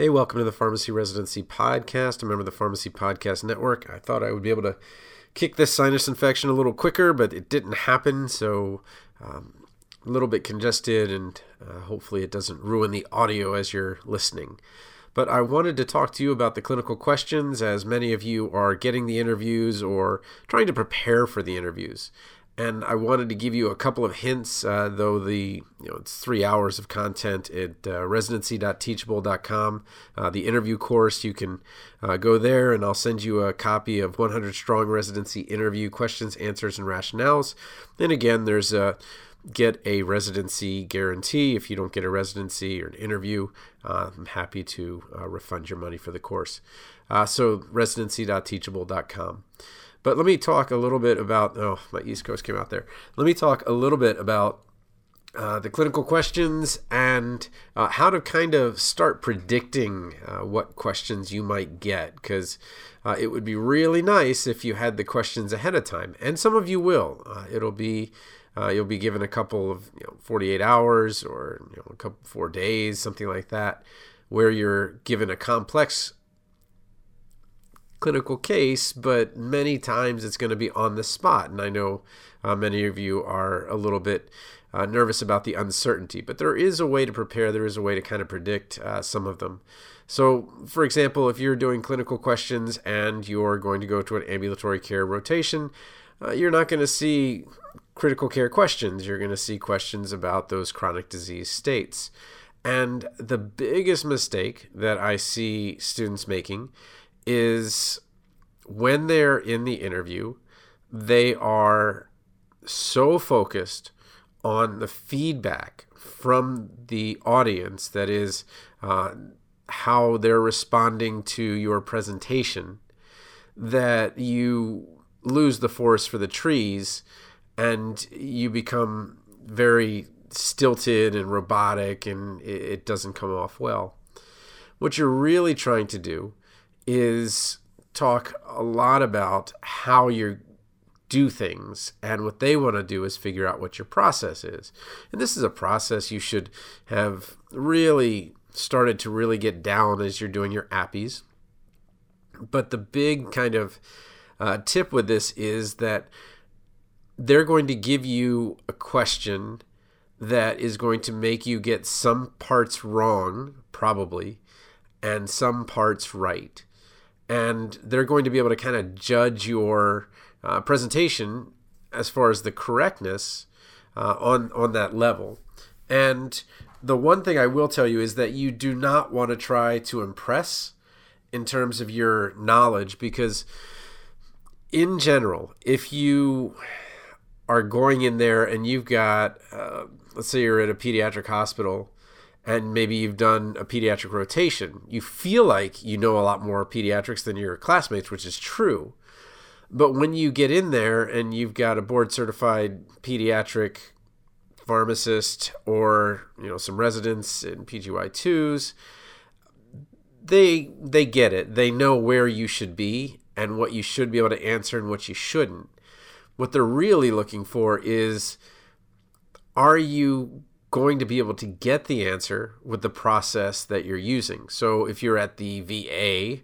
Hey, welcome to the Pharmacy Residency Podcast, a member of the Pharmacy Podcast Network. I thought I would be able to kick this sinus infection a little quicker, but it didn't happen, so um, a little bit congested, and uh, hopefully it doesn't ruin the audio as you're listening. But I wanted to talk to you about the clinical questions, as many of you are getting the interviews or trying to prepare for the interviews and I wanted to give you a couple of hints, uh, though the you know it's three hours of content at uh, residency.teachable.com. Uh, the interview course, you can uh, go there, and I'll send you a copy of 100 Strong Residency Interview Questions, Answers, and Rationales. And again, there's a get a residency guarantee. If you don't get a residency or an interview, uh, I'm happy to uh, refund your money for the course. So residency.teachable.com. But let me talk a little bit about. Oh, my East Coast came out there. Let me talk a little bit about uh, the clinical questions and uh, how to kind of start predicting uh, what questions you might get because uh, it would be really nice if you had the questions ahead of time and some of you will uh, it'll be uh, you'll be given a couple of you know 48 hours or you know a couple four days something like that where you're given a complex clinical case, but many times it's going to be on the spot. And I know uh, many of you are a little bit uh, nervous about the uncertainty, but there is a way to prepare, there is a way to kind of predict uh, some of them. So, for example, if you're doing clinical questions and you're going to go to an ambulatory care rotation, uh, you're not going to see critical care questions. You're going to see questions about those chronic disease states. And the biggest mistake that I see students making is when they're in the interview, they are so focused on the feedback from the audience that is uh, how they're responding to your presentation that you lose the forest for the trees and you become very stilted and robotic and it doesn't come off well. What you're really trying to do is talk a lot about how you do things and what they want to do is figure out what your process is. And this is a process you should have really started to really get down as you're doing your APPEs. But the big kind of uh, tip with this is that they're going to give you a question that is going to make you get some parts wrong probably and some parts right and they're going to be able to kind of judge your uh, presentation as far as the correctness uh, on on that level. And the one thing I will tell you is that you do not want to try to impress in terms of your knowledge because in general, if you are going in there and you've got, uh, let's say you're at a pediatric hospital and maybe you've done a pediatric rotation, you feel like you know a lot more pediatrics than your classmates, which is true. But when you get in there and you've got a board certified pediatric pharmacist or you know some residents in PGY2s, they they get it. They know where you should be and what you should be able to answer and what you shouldn't. What they're really looking for is are you going to be able to get the answer with the process that you're using. So if you're at the VA,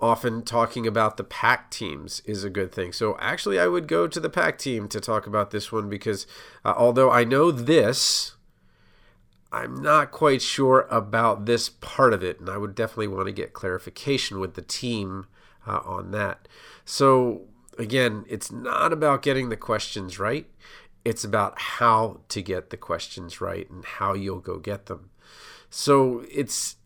often talking about the PAC teams is a good thing. So actually, I would go to the PAC team to talk about this one because uh, although I know this, I'm not quite sure about this part of it, and I would definitely want to get clarification with the team uh, on that. So again, it's not about getting the questions right. It's about how to get the questions right and how you'll go get them. So it's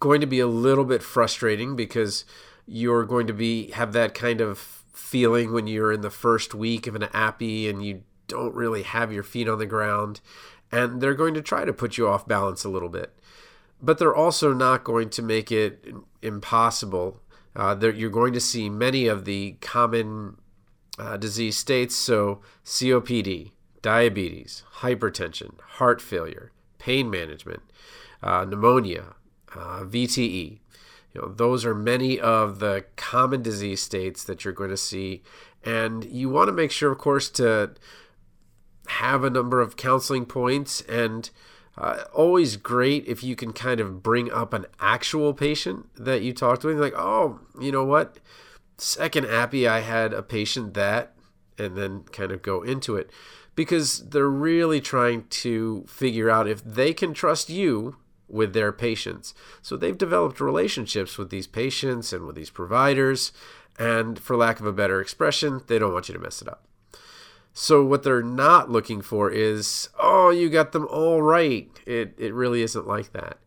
going to be a little bit frustrating because you're going to be have that kind of feeling when you're in the first week of an APPE and you don't really have your feet on the ground and they're going to try to put you off balance a little bit but they're also not going to make it impossible uh, you're going to see many of the common uh, disease states. So, COPD, diabetes, hypertension, heart failure, pain management, uh, pneumonia, uh, VTE. You know, those are many of the common disease states that you're going to see. And you want to make sure, of course, to have a number of counseling points and Uh, always great if you can kind of bring up an actual patient that you talked with. Like, oh, you know what? Second APPE, I had a patient that, and then kind of go into it because they're really trying to figure out if they can trust you with their patients. So they've developed relationships with these patients and with these providers, and for lack of a better expression, they don't want you to mess it up. So what they're not looking for is, oh, you got them all right. It it really isn't like that.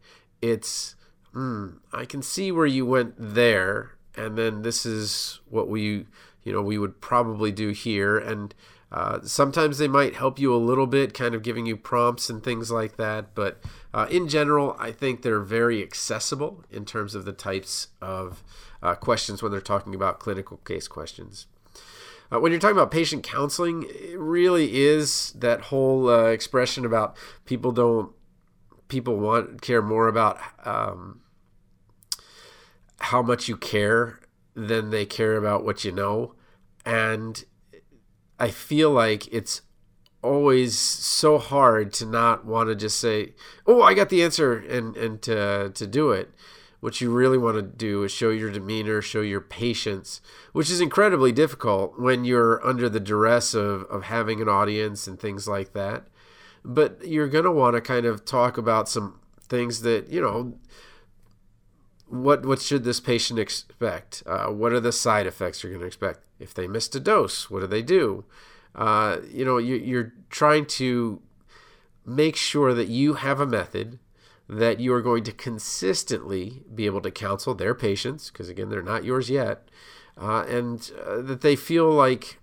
It's, mm, I can see where you went there, and then this is what we, you know, we would probably do here, and uh, sometimes they might help you a little bit, kind of giving you prompts and things like that. But uh, in general, I think they're very accessible in terms of the types of uh, questions when they're talking about clinical case questions. Uh, when you're talking about patient counseling, it really is that whole uh, expression about people don't people want care more about um, how much you care than they care about what you know, and I feel like it's always so hard to not want to just say, "Oh, I got the answer," and and to to do it. What you really want to do is show your demeanor, show your patience, which is incredibly difficult when you're under the duress of, of having an audience and things like that. But you're going to want to kind of talk about some things that, you know, what what should this patient expect? Uh, what are the side effects you're going to expect? If they missed a dose, what do they do? Uh, you know, you, you're trying to make sure that you have a method that you are going to consistently be able to counsel their patients, because again, they're not yours yet, uh, and uh, that they feel like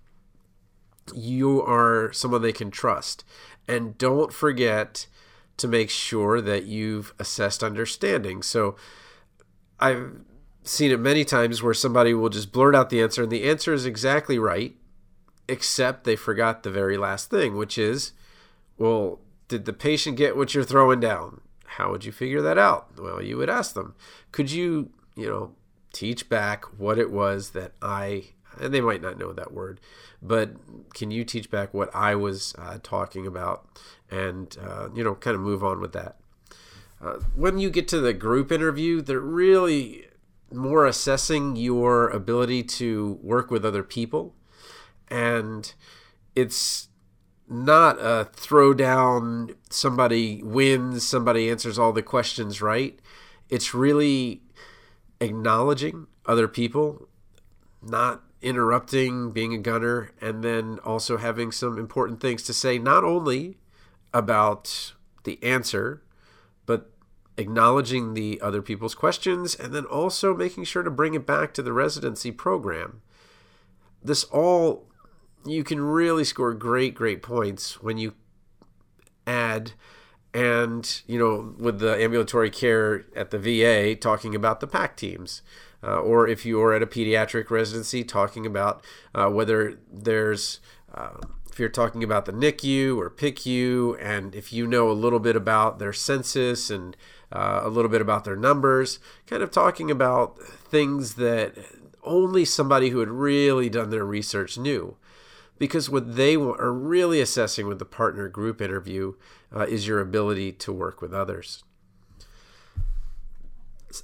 you are someone they can trust. And don't forget to make sure that you've assessed understanding. So, I've seen it many times where somebody will just blurt out the answer, and the answer is exactly right, except they forgot the very last thing, which is, well, did the patient get what you're throwing down? How would you figure that out? Well, you would ask them, could you, you know, teach back what it was that I, and they might not know that word, but can you teach back what I was uh, talking about and, uh, you know, kind of move on with that? Uh, when you get to the group interview, they're really more assessing your ability to work with other people. And it's not a throwdown, somebody wins, somebody answers all the questions right. It's really acknowledging other people, not interrupting, being a gunner, and then also having some important things to say, not only about the answer, but acknowledging the other people's questions, and then also making sure to bring it back to the residency program. This all, you can really score great, great points when you add and you know with the ambulatory care at the VA talking about the PAC teams uh, or if you are at a pediatric residency talking about uh, whether there's uh, if you're talking about the NICU or PICU, and if you know a little bit about their census and uh, a little bit about their numbers, kind of talking about things that only somebody who had really done their research knew. Because what they are really assessing with the partner group interview uh, is your ability to work with others.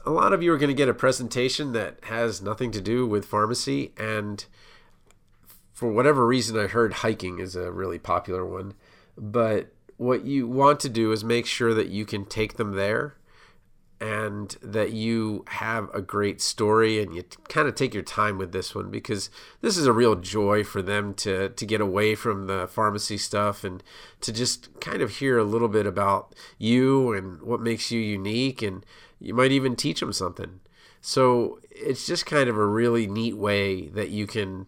A lot of you are going to get a presentation that has nothing to do with pharmacy, and for whatever reason, I heard hiking is a really popular one. But what you want to do is make sure that you can take them there and that you have a great story and you kind of take your time with this one because this is a real joy for them to to get away from the pharmacy stuff and to just kind of hear a little bit about you and what makes you unique and you might even teach them something so it's just kind of a really neat way that you can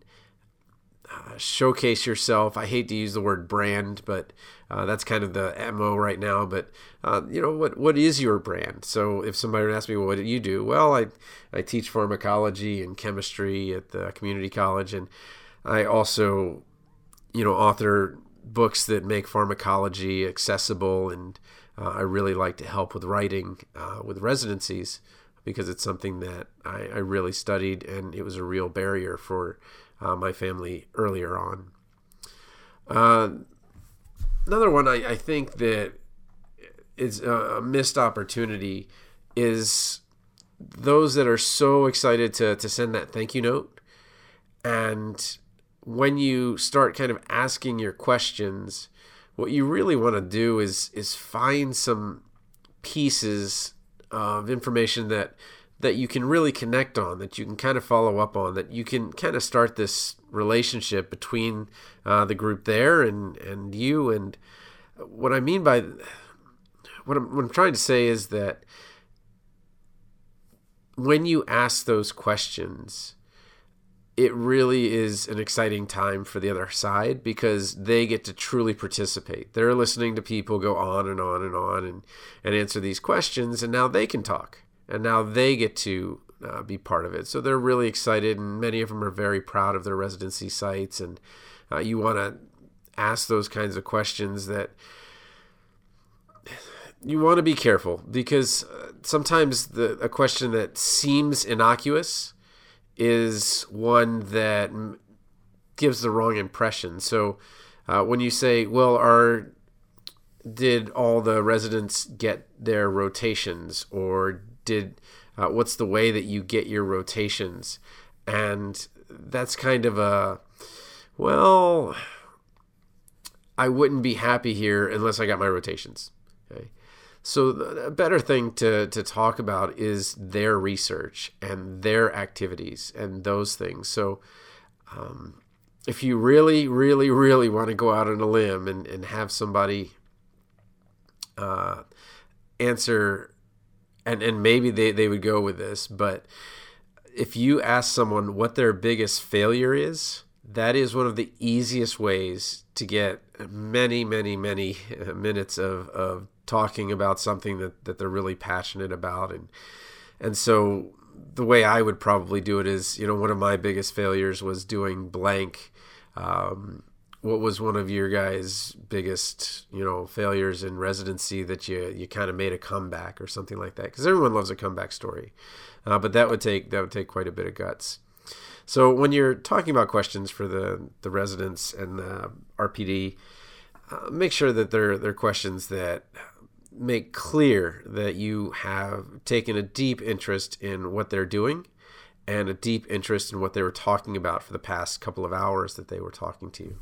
uh, showcase yourself. I hate to use the word brand, but uh, that's kind of the mo right now. But uh, you know what? What is your brand? So if somebody would ask me, well, "What do you do?" Well, I I teach pharmacology and chemistry at the community college, and I also, you know, author books that make pharmacology accessible, and uh, I really like to help with writing uh, with residencies because it's something that I, I really studied, and it was a real barrier for uh, my family earlier on. Uh, another one I, I think that is a missed opportunity is those that are so excited to, to send that thank you note. And when you start kind of asking your questions, what you really want to do is is find some pieces of information that that you can really connect on, that you can kind of follow up on, that you can kind of start this relationship between uh, the group there and and you. And what I mean by what I'm, what I'm trying to say is that when you ask those questions, it really is an exciting time for the other side because they get to truly participate. They're listening to people go on and on and on and, and answer these questions, and now they can talk, and now they get to uh, be part of it. So they're really excited, and many of them are very proud of their residency sites. And uh, you want to ask those kinds of questions that you want to be careful because uh, sometimes the a question that seems innocuous is one that gives the wrong impression. So uh, when you say, "Well, are did all the residents get their rotations, or did uh, what's the way that you get your rotations?" and that's kind of a well, I wouldn't be happy here unless I got my rotations. Okay. So a better thing to, to talk about is their research and their activities and those things. So um, if you really, really, really want to go out on a limb and, and have somebody uh, answer, and, and maybe they, they would go with this, but if you ask someone what their biggest failure is, that is one of the easiest ways to get many, many, many minutes of, of talking about something that, that they're really passionate about. And and so the way I would probably do it is you know one of my biggest failures was doing blank um, what was one of your guys biggest you know failures in residency that you you kind of made a comeback or something like that? Because everyone loves a comeback story. Uh, but that would take that would take quite a bit of guts. So when you're talking about questions for the the residents and the RPD uh, make sure that they're they're questions that make clear that you have taken a deep interest in what they're doing and a deep interest in what they were talking about for the past couple of hours that they were talking to you.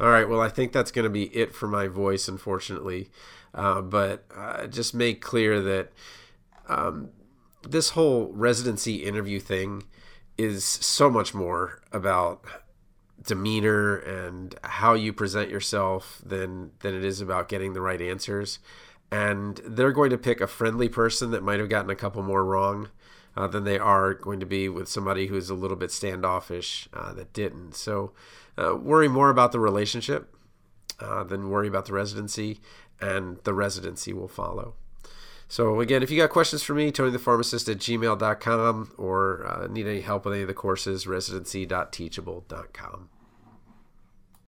All right, well, I think that's going to be it for my voice, unfortunately. Uh, but uh, just make clear that um, this whole residency interview thing is so much more about demeanor and how you present yourself than than it is about getting the right answers and they're going to pick a friendly person that might have gotten a couple more wrong uh, than they are going to be with somebody who's a little bit standoffish uh, that didn't. So uh, worry more about the relationship uh, than worry about the residency, and the residency will follow. So again, if you got questions for me, TonyThePharmacist at gmail.com or uh, need any help with any of the courses, residency.teachable.com.